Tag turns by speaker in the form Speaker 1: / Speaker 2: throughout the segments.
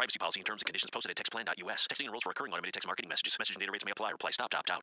Speaker 1: privacy policy and terms and conditions posted at textplan.us. Texting enrolls for recurring automated text marketing messages. Message and data rates may apply. Reply stop to opt out.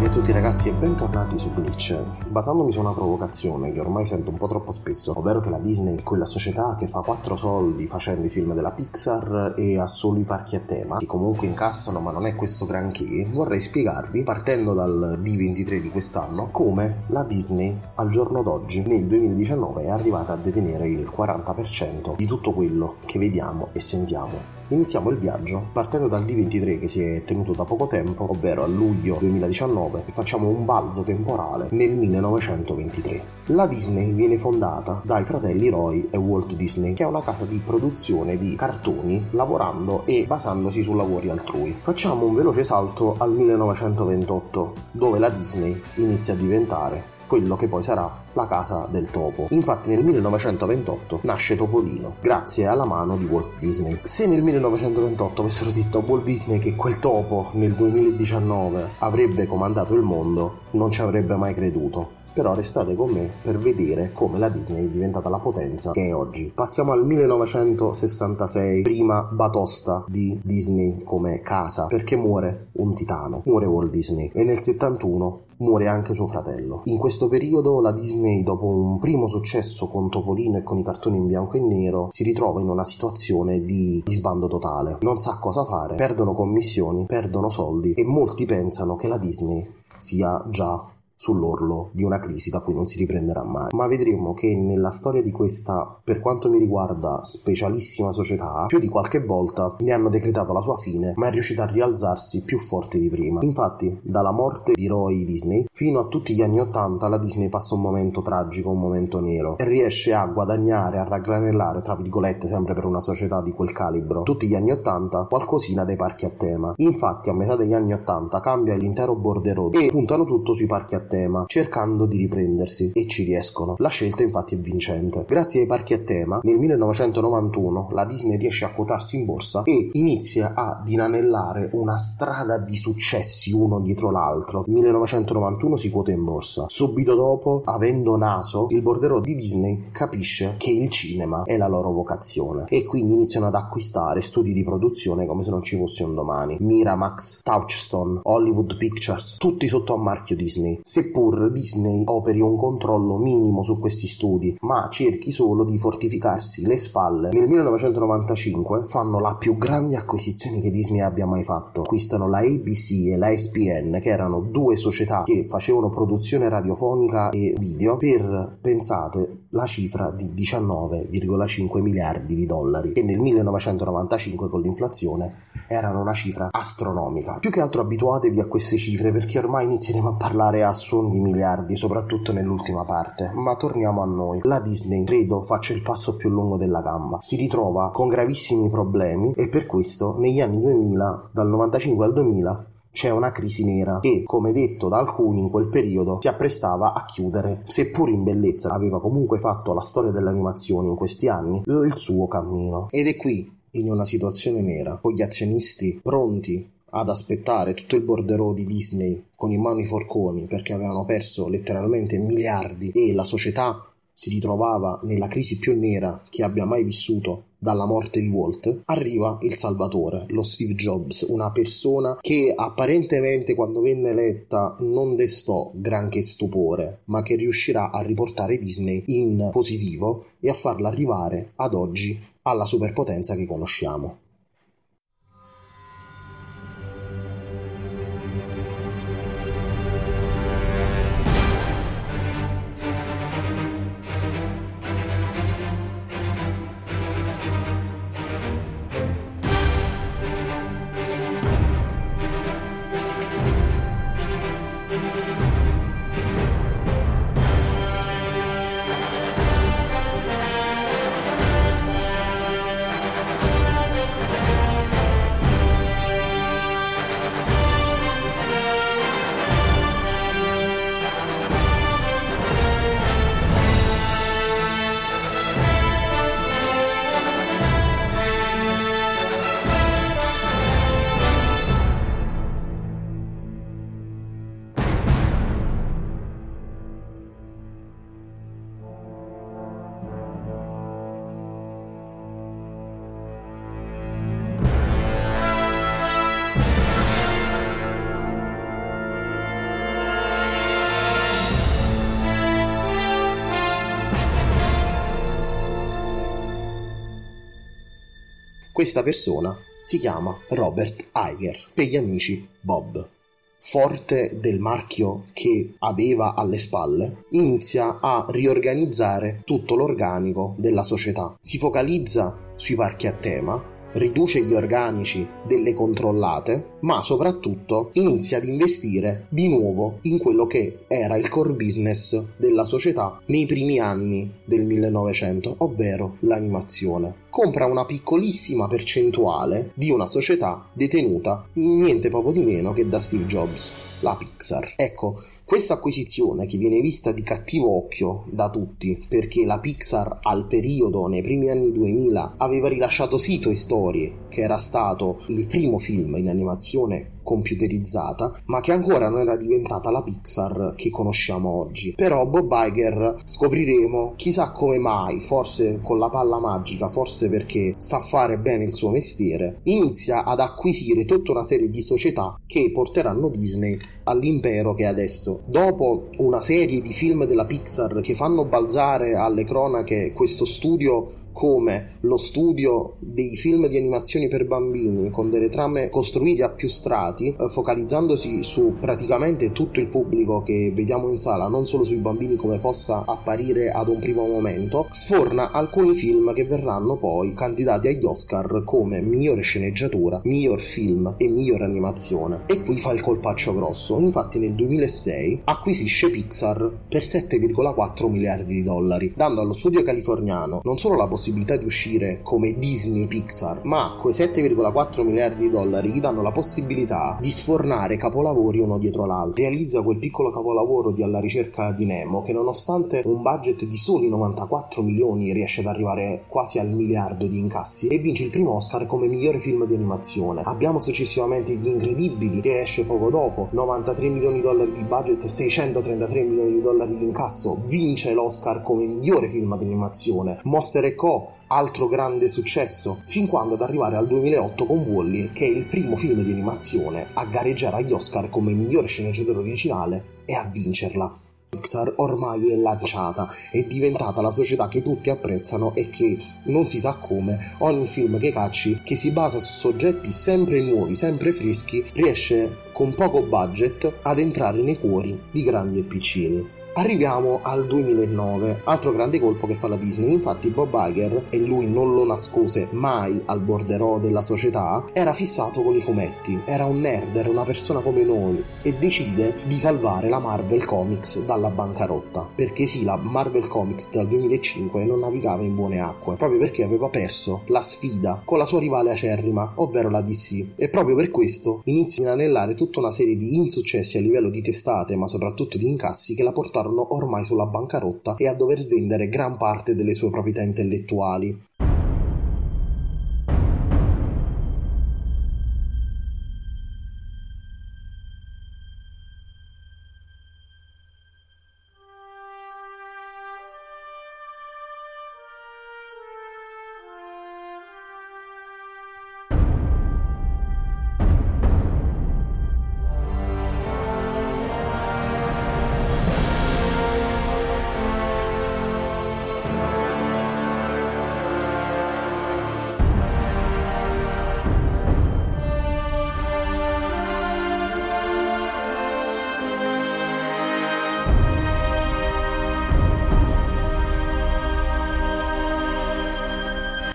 Speaker 2: Salve a tutti ragazzi e bentornati su Glitch. Basandomi su una provocazione che ormai sento un po' troppo spesso, ovvero che la Disney è quella società che fa quattro soldi facendo i film della Pixar e ha solo i parchi a tema, che comunque incassano ma non è questo granché, vorrei spiegarvi, partendo dal D23 di quest'anno, come la Disney al giorno d'oggi, nel 2019, è arrivata a detenere il 40% di tutto quello che vediamo e sentiamo Iniziamo il viaggio partendo dal D23 che si è tenuto da poco tempo, ovvero a luglio 2019, e facciamo un balzo temporale nel 1923. La Disney viene fondata dai fratelli Roy e Walt Disney, che è una casa di produzione di cartoni lavorando e basandosi su lavori altrui. Facciamo un veloce salto al 1928, dove la Disney inizia a diventare quello che poi sarà la casa del topo. Infatti nel 1928 nasce Topolino, grazie alla mano di Walt Disney. Se nel 1928 avessero detto a Walt Disney che quel topo nel 2019 avrebbe comandato il mondo, non ci avrebbe mai creduto. Però restate con me per vedere come la Disney è diventata la potenza che è oggi. Passiamo al 1966, prima batosta di Disney come casa, perché muore un titano, muore Walt Disney. E nel 71 muore anche suo fratello. In questo periodo la Disney, dopo un primo successo con Topolino e con i cartoni in bianco e nero, si ritrova in una situazione di, di sbando totale. Non sa cosa fare, perdono commissioni, perdono soldi e molti pensano che la Disney sia già sull'orlo di una crisi da cui non si riprenderà mai. Ma vedremo che nella storia di questa, per quanto mi riguarda, specialissima società, più di qualche volta ne hanno decretato la sua fine, ma è riuscita a rialzarsi più forte di prima. Infatti, dalla morte di Roy Disney fino a tutti gli anni Ottanta, la Disney passa un momento tragico, un momento nero, e riesce a guadagnare, a raggranellare, tra virgolette, sempre per una società di quel calibro, tutti gli anni Ottanta, qualcosina dei parchi a tema. Infatti, a metà degli anni Ottanta cambia l'intero border e puntano tutto sui parchi a tema tema, cercando di riprendersi e ci riescono. La scelta infatti è vincente. Grazie ai parchi a tema, nel 1991 la Disney riesce a quotarsi in borsa e inizia ad inanellare una strada di successi uno dietro l'altro. Nel 1991 si quota in borsa. Subito dopo, avendo naso, il borderò di Disney capisce che il cinema è la loro vocazione e quindi iniziano ad acquistare studi di produzione come se non ci fosse un domani. Miramax, Touchstone, Hollywood Pictures, tutti sotto a marchio Disney. Seppur Disney operi un controllo minimo su questi studi, ma cerchi solo di fortificarsi le spalle. Nel 1995 fanno la più grande acquisizione che Disney abbia mai fatto. Acquistano la ABC e la ESPN, che erano due società che facevano produzione radiofonica e video per, pensate, la cifra di 19,5 miliardi di dollari, che nel 1995 con l'inflazione erano una cifra astronomica. Più che altro abituatevi a queste cifre perché ormai inizieremo a parlare a suon di miliardi, soprattutto nell'ultima parte. Ma torniamo a noi. La Disney, credo, faccia il passo più lungo della gamba. Si ritrova con gravissimi problemi e per questo negli anni 2000, dal 95 al 2000, c'è una crisi nera che, come detto da alcuni in quel periodo, si apprestava a chiudere, seppur in bellezza aveva comunque fatto la storia dell'animazione in questi anni il suo cammino. Ed è qui in una situazione nera, con gli azionisti pronti ad aspettare tutto il borderò di Disney con in mano i forconi perché avevano perso letteralmente miliardi e la società si ritrovava nella crisi più nera che abbia mai vissuto dalla morte di Walt, arriva il Salvatore, lo Steve Jobs, una persona che apparentemente quando venne eletta non destò granché stupore, ma che riuscirà a riportare Disney in positivo e a farla arrivare ad oggi alla superpotenza che conosciamo. Questa persona si chiama Robert Iger, per gli amici Bob. Forte del marchio che aveva alle spalle, inizia a riorganizzare tutto l'organico della società. Si focalizza sui parchi a tema, riduce gli organici delle controllate, ma soprattutto inizia ad investire di nuovo in quello che era il core business della società nei primi anni del 1900, ovvero l'animazione. Compra una piccolissima percentuale di una società detenuta niente poco di meno che da Steve Jobs, la Pixar. Ecco, questa acquisizione che viene vista di cattivo occhio da tutti perché la Pixar al periodo nei primi anni 2000 aveva rilasciato sì Toy Story che era stato il primo film in animazione computerizzata, ma che ancora non era diventata la Pixar che conosciamo oggi. Però Bob Iger scopriremo, chissà come mai, forse con la palla magica, forse perché sa fare bene il suo mestiere, inizia ad acquisire tutta una serie di società che porteranno Disney all'impero che è adesso. Dopo una serie di film della Pixar che fanno balzare alle cronache questo studio come lo studio dei film di animazioni per bambini con delle trame costruite a più strati, eh, focalizzandosi su praticamente tutto il pubblico che vediamo in sala, non solo sui bambini come possa apparire ad un primo momento, sforna alcuni film che verranno poi candidati agli Oscar come migliore sceneggiatura, miglior film e miglior animazione. E qui fa il colpaccio grosso, infatti nel 2006 acquisisce Pixar per 7,4 miliardi di dollari, dando allo studio californiano non solo la possibilità possibilità di uscire come Disney Pixar, ma quei 7,4 miliardi di dollari gli danno la possibilità di sfornare capolavori uno dietro l'altro. Realizza quel piccolo capolavoro di Alla ricerca di Nemo che nonostante un budget di soli 94 milioni riesce ad arrivare quasi al miliardo di incassi e vince il primo Oscar come migliore film di animazione. Abbiamo successivamente Gli Incredibili che esce poco dopo, 93 milioni di dollari di budget, 633 milioni di dollari di incasso, vince l'Oscar come migliore film di animazione. Monster Co altro grande successo, fin quando ad arrivare al 2008 con Wally, che è il primo film di animazione a gareggiare agli Oscar come migliore sceneggiatore originale e a vincerla. Pixar ormai è lanciata, è diventata la società che tutti apprezzano e che, non si sa come, ogni film che cacci, che si basa su soggetti sempre nuovi, sempre freschi, riesce con poco budget ad entrare nei cuori di grandi e piccini. Arriviamo al 2009, altro grande colpo che fa la Disney. Infatti, Bob Iger, e lui non lo nascose mai al borderò della società, era fissato con i fumetti. Era un nerd, era una persona come noi e decide di salvare la Marvel Comics dalla bancarotta. Perché sì, la Marvel Comics dal 2005 non navigava in buone acque, proprio perché aveva perso la sfida con la sua rivale acerrima, ovvero la DC. E proprio per questo inizia a inanellare tutta una serie di insuccessi a livello di testate, ma soprattutto di incassi che la portarono portarono ormai sulla bancarotta e a dover svendere gran parte delle sue proprietà intellettuali.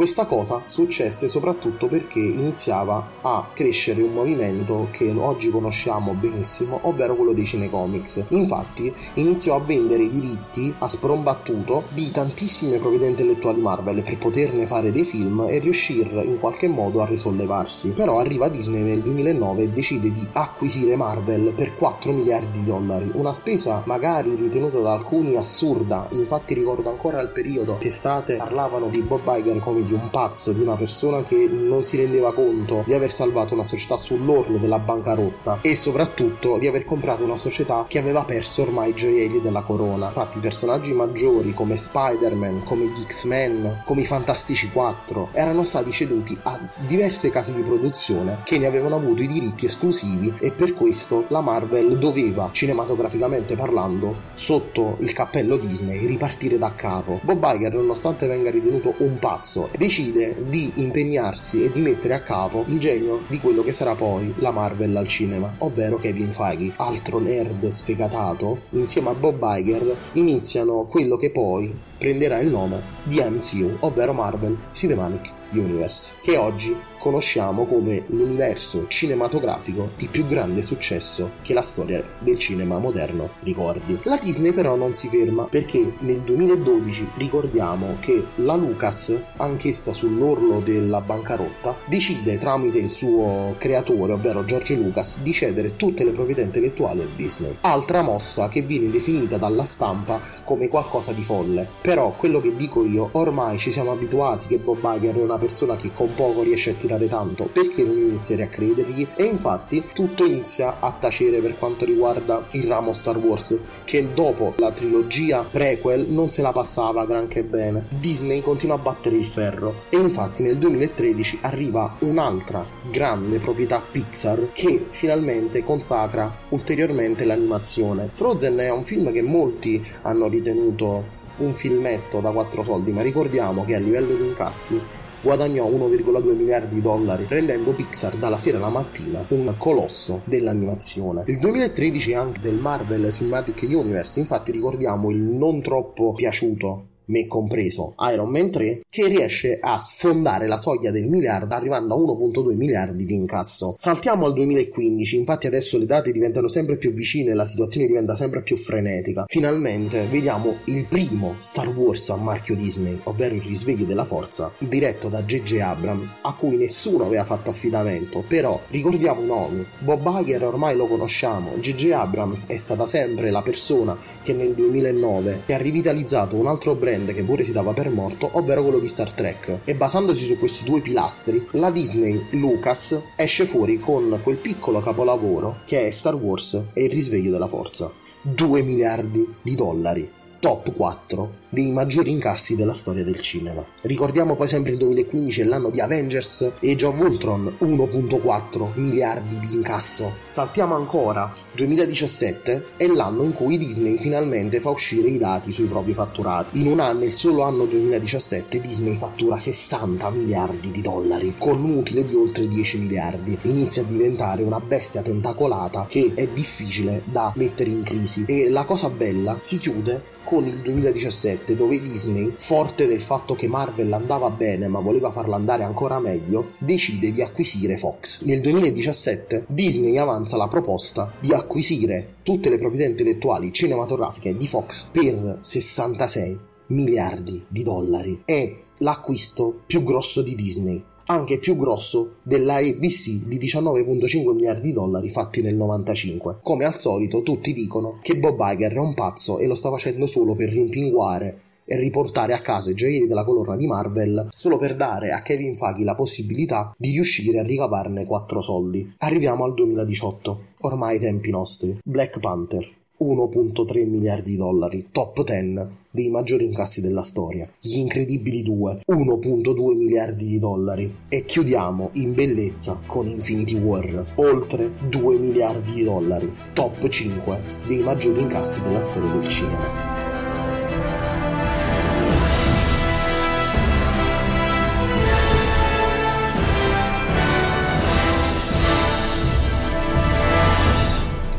Speaker 2: Questa cosa successe soprattutto perché iniziava a crescere un movimento che oggi conosciamo benissimo, ovvero quello dei cinecomics. Infatti iniziò a vendere i diritti a sprombattuto di tantissime proprietà intellettuali Marvel per poterne fare dei film e riuscire in qualche modo a risollevarsi. Però arriva Disney nel 2009 e decide di acquisire Marvel per 4 miliardi di dollari, una spesa magari ritenuta da alcuni assurda, infatti ricordo ancora il periodo testate parlavano di Bob Iger come di un pazzo, di una persona che non si rendeva conto di aver salvato una società sull'orlo della bancarotta e soprattutto di aver comprato una società che aveva perso ormai i gioielli della corona. Infatti personaggi maggiori come Spider-Man, come gli X-Men, come i Fantastici 4 erano stati ceduti a diverse case di produzione che ne avevano avuto i diritti esclusivi e per questo la Marvel doveva, cinematograficamente parlando, sotto il cappello Disney, ripartire da capo. Bob Iger, nonostante venga ritenuto un pazzo, decide di impegnarsi e di mettere a capo il genio di quello che sarà poi la Marvel al cinema, ovvero Kevin Feige, altro nerd sfegatato, insieme a Bob Iger iniziano quello che poi prenderà il nome di MCU, ovvero Marvel Cinematic Universe, che oggi conosciamo come l'universo cinematografico di più grande successo che la storia del cinema moderno ricordi. La Disney però non si ferma perché nel 2012 ricordiamo che la Lucas, anch'essa sull'orlo della bancarotta, decide tramite il suo creatore, ovvero George Lucas, di cedere tutte le proprietà intellettuali a Disney. Altra mossa che viene definita dalla stampa come qualcosa di folle. Però quello che dico io, ormai ci siamo abituati che Bob Iger è una persona che con poco riesce a tirare tanto, perché non iniziare a credergli? E infatti tutto inizia a tacere per quanto riguarda il ramo Star Wars, che dopo la trilogia prequel non se la passava granché bene. Disney continua a battere il ferro e infatti nel 2013 arriva un'altra grande proprietà Pixar che finalmente consacra ulteriormente l'animazione. Frozen è un film che molti hanno ritenuto un filmetto da quattro soldi, ma ricordiamo che a livello di incassi guadagnò 1,2 miliardi di dollari, rendendo Pixar dalla sera alla mattina un colosso dell'animazione. Il 2013 è anche del Marvel Cinematic Universe, infatti ricordiamo il non troppo piaciuto me compreso Iron Man 3, che riesce a sfondare la soglia del miliardo arrivando a 1.2 miliardi di incasso. Saltiamo al 2015, infatti adesso le date diventano sempre più vicine e la situazione diventa sempre più frenetica. Finalmente vediamo il primo Star Wars a marchio Disney, ovvero il risveglio della forza, diretto da J.J. Abrams, a cui nessuno aveva fatto affidamento, però ricordiamo i nomi. Bob Iger ormai lo conosciamo, J.J. Abrams è stata sempre la persona che nel 2009 ha rivitalizzato un altro brand brand che pure si dava per morto, ovvero quello di Star Trek. E basandosi su questi due pilastri, la Disney Lucas esce fuori con quel piccolo capolavoro che è Star Wars e il risveglio della forza. 2 miliardi di dollari top 4 dei maggiori incassi della storia del cinema. Ricordiamo poi sempre il 2015 è l'anno di Avengers e of Ultron 1.4 miliardi di incasso. Saltiamo ancora, 2017 è l'anno in cui Disney finalmente fa uscire i dati sui propri fatturati. In un anno, il solo anno 2017, Disney fattura 60 miliardi di dollari, con un utile di oltre 10 miliardi. Inizia a diventare una bestia tentacolata che è difficile da mettere in crisi. E la cosa bella si chiude con il 2017 dove Disney, forte del fatto che Marvel andava bene ma voleva farla andare ancora meglio, decide di acquisire Fox. Nel 2017 Disney avanza la proposta di acquisire tutte le proprietà intellettuali cinematografiche di Fox per 66 miliardi di dollari. È l'acquisto più grosso di Disney anche più grosso della ABC di 19,5 miliardi di dollari fatti nel 95. Come al solito tutti dicono che Bob Iger è un pazzo e lo sta facendo solo per rimpinguare e riportare a casa i gioielli della colonna di Marvel solo per dare a Kevin Feige la possibilità di riuscire a ricavarne 4 soldi. Arriviamo al 2018, ormai ai tempi nostri. Black Panther 1.3 miliardi di dollari, top 10 dei maggiori incassi della storia. Gli Incredibili 2, 1.2 miliardi di dollari. E chiudiamo in bellezza con Infinity War, oltre 2 miliardi di dollari, top 5 dei maggiori incassi della storia del cinema.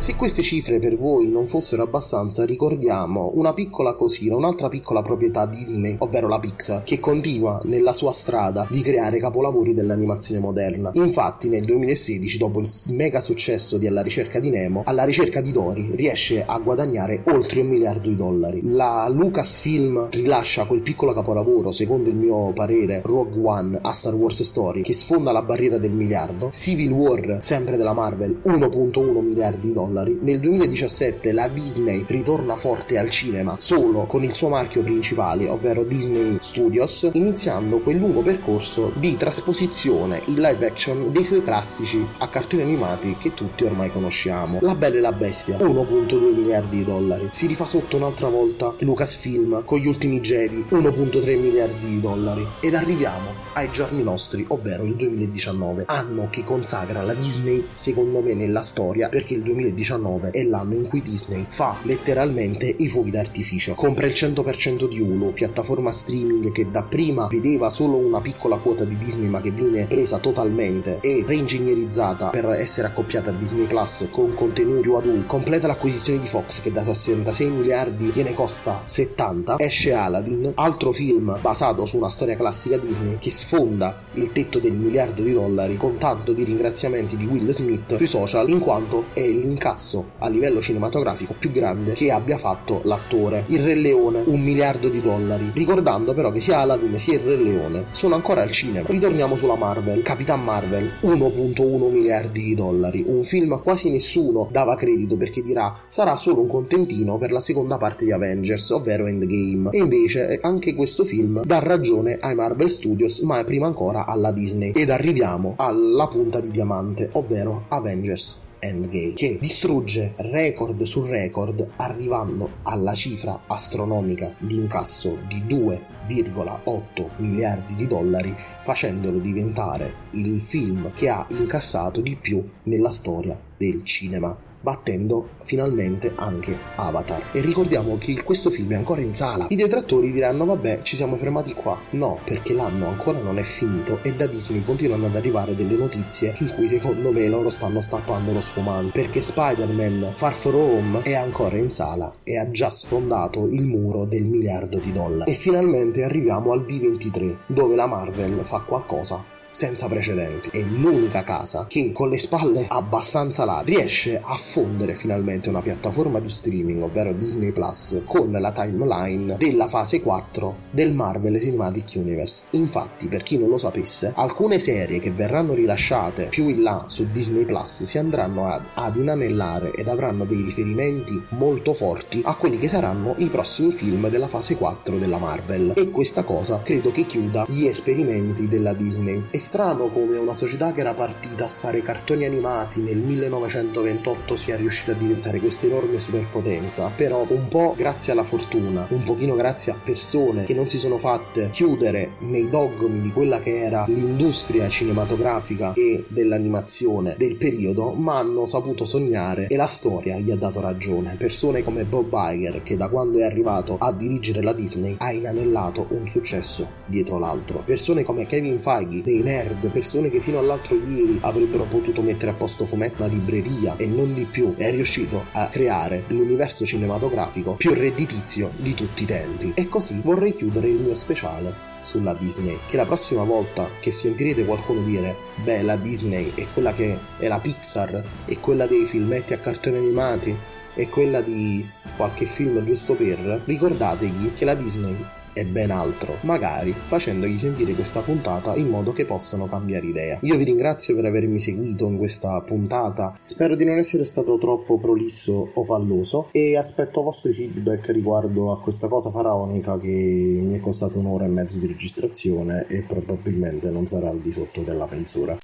Speaker 2: Se queste cifre per voi non fossero abbastanza, ricordiamo una piccola cosina, un'altra piccola proprietà Disney, ovvero la Pixar, che continua nella sua strada di creare capolavori dell'animazione moderna. Infatti, nel 2016, dopo il mega successo di Alla ricerca di Nemo, alla ricerca di Dory riesce a guadagnare oltre un miliardo di dollari. La Lucasfilm rilascia quel piccolo capolavoro, secondo il mio parere, Rogue One a Star Wars Story, che sfonda la barriera del miliardo. Civil War, sempre della Marvel, 1.1 miliardi di dollari dollari. Nel 2017 la Disney ritorna forte al cinema solo con il suo marchio principale, ovvero Disney Studios, iniziando quel lungo percorso di trasposizione in live action dei suoi classici a cartoni animati che tutti ormai conosciamo. La Bella e la Bestia, 1.2 miliardi di dollari. Si rifà sotto un'altra volta Lucasfilm con gli ultimi Jedi, 1.3 miliardi di dollari. Ed arriviamo ai giorni nostri, ovvero il 2019, anno che consagra la Disney, secondo me, nella storia, perché il 2019 2019 è l'anno in cui Disney fa letteralmente i fuochi d'artificio. Compra il 100% di Hulu, piattaforma streaming che dapprima vedeva solo una piccola quota di Disney ma che viene presa totalmente e reingegnerizzata per essere accoppiata a Disney Plus con contenuti più adulti. Completa l'acquisizione di Fox che da 66 miliardi gliene costa 70. Esce Aladdin, altro film basato su una storia classica Disney che sfonda il tetto del miliardo di dollari con tanto di ringraziamenti di Will Smith sui social in quanto è l'incasso incasso a livello cinematografico più grande che abbia fatto l'attore. Il Re Leone, un miliardo di dollari. Ricordando però che sia Aladdin sia il Re Leone sono ancora al cinema. Ritorniamo sulla Marvel. Capitan Marvel, 1.1 miliardi di dollari. Un film quasi nessuno dava credito perché dirà sarà solo un contentino per la seconda parte di Avengers, ovvero Endgame. E invece eh, anche questo film dà ragione ai Marvel Studios, ma prima ancora alla Disney. Ed arriviamo alla punta di diamante, ovvero Avengers Endgame, che distrugge record su record arrivando alla cifra astronomica di incasso di 2,8 miliardi di dollari, facendolo diventare il film che ha incassato di più nella storia del cinema battendo finalmente anche Avatar. E ricordiamo che questo film è ancora in sala. I detrattori diranno vabbè ci siamo fermati qua. No, perché l'anno ancora non è finito e da Disney continuano ad arrivare delle notizie in cui secondo me loro stanno stappando lo spumante. Perché Spider-Man Far From Home è ancora in sala e ha già sfondato il muro del miliardo di dollari. E finalmente arriviamo al D23 dove la Marvel fa qualcosa senza precedenti. È l'unica casa che con le spalle abbastanza larghe riesce a fondere finalmente una piattaforma di streaming, ovvero Disney Plus, con la timeline della fase 4 del Marvel Cinematic Universe. Infatti, per chi non lo sapesse, alcune serie che verranno rilasciate più in là su Disney Plus si andranno ad, ad inanellare ed avranno dei riferimenti molto forti a quelli che saranno i prossimi film della fase 4 della Marvel. E questa cosa credo che chiuda gli esperimenti della Disney e strano come una società che era partita a fare cartoni animati nel 1928 sia riuscita a diventare questa enorme superpotenza, però un po' grazie alla fortuna, un pochino grazie a persone che non si sono fatte chiudere nei dogmi di quella che era l'industria cinematografica e dell'animazione del periodo, ma hanno saputo sognare e la storia gli ha dato ragione. Persone come Bob Iger che da quando è arrivato a dirigere la Disney ha inanellato un successo dietro l'altro. Persone come Kevin Feige dei nerd, persone che fino all'altro ieri avrebbero potuto mettere a posto fumetto una libreria e non di più, è riuscito a creare l'universo cinematografico più redditizio di tutti i tempi. E così vorrei chiudere il mio speciale sulla Disney che la prossima volta che sentirete qualcuno dire beh la Disney è quella che è la Pixar è quella dei filmetti a cartoni animati è quella di qualche film giusto per ricordategli che la Disney e ben altro, magari facendogli sentire questa puntata in modo che possano cambiare idea. Io vi ringrazio per avermi seguito in questa puntata, spero di non essere stato troppo prolisso o palloso e aspetto vostri feedback riguardo a questa cosa faraonica che mi è costata un'ora e mezzo di registrazione e probabilmente non sarà al di sotto della pensura.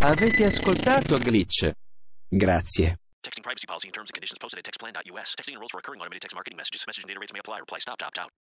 Speaker 3: Avete ascoltato Glitch? Grazie.
Speaker 1: Texting privacy policy and terms and conditions posted at textplan.us. Texting enrolls for recurring automated text marketing messages. Message and data rates may apply. Reply stop to opt out.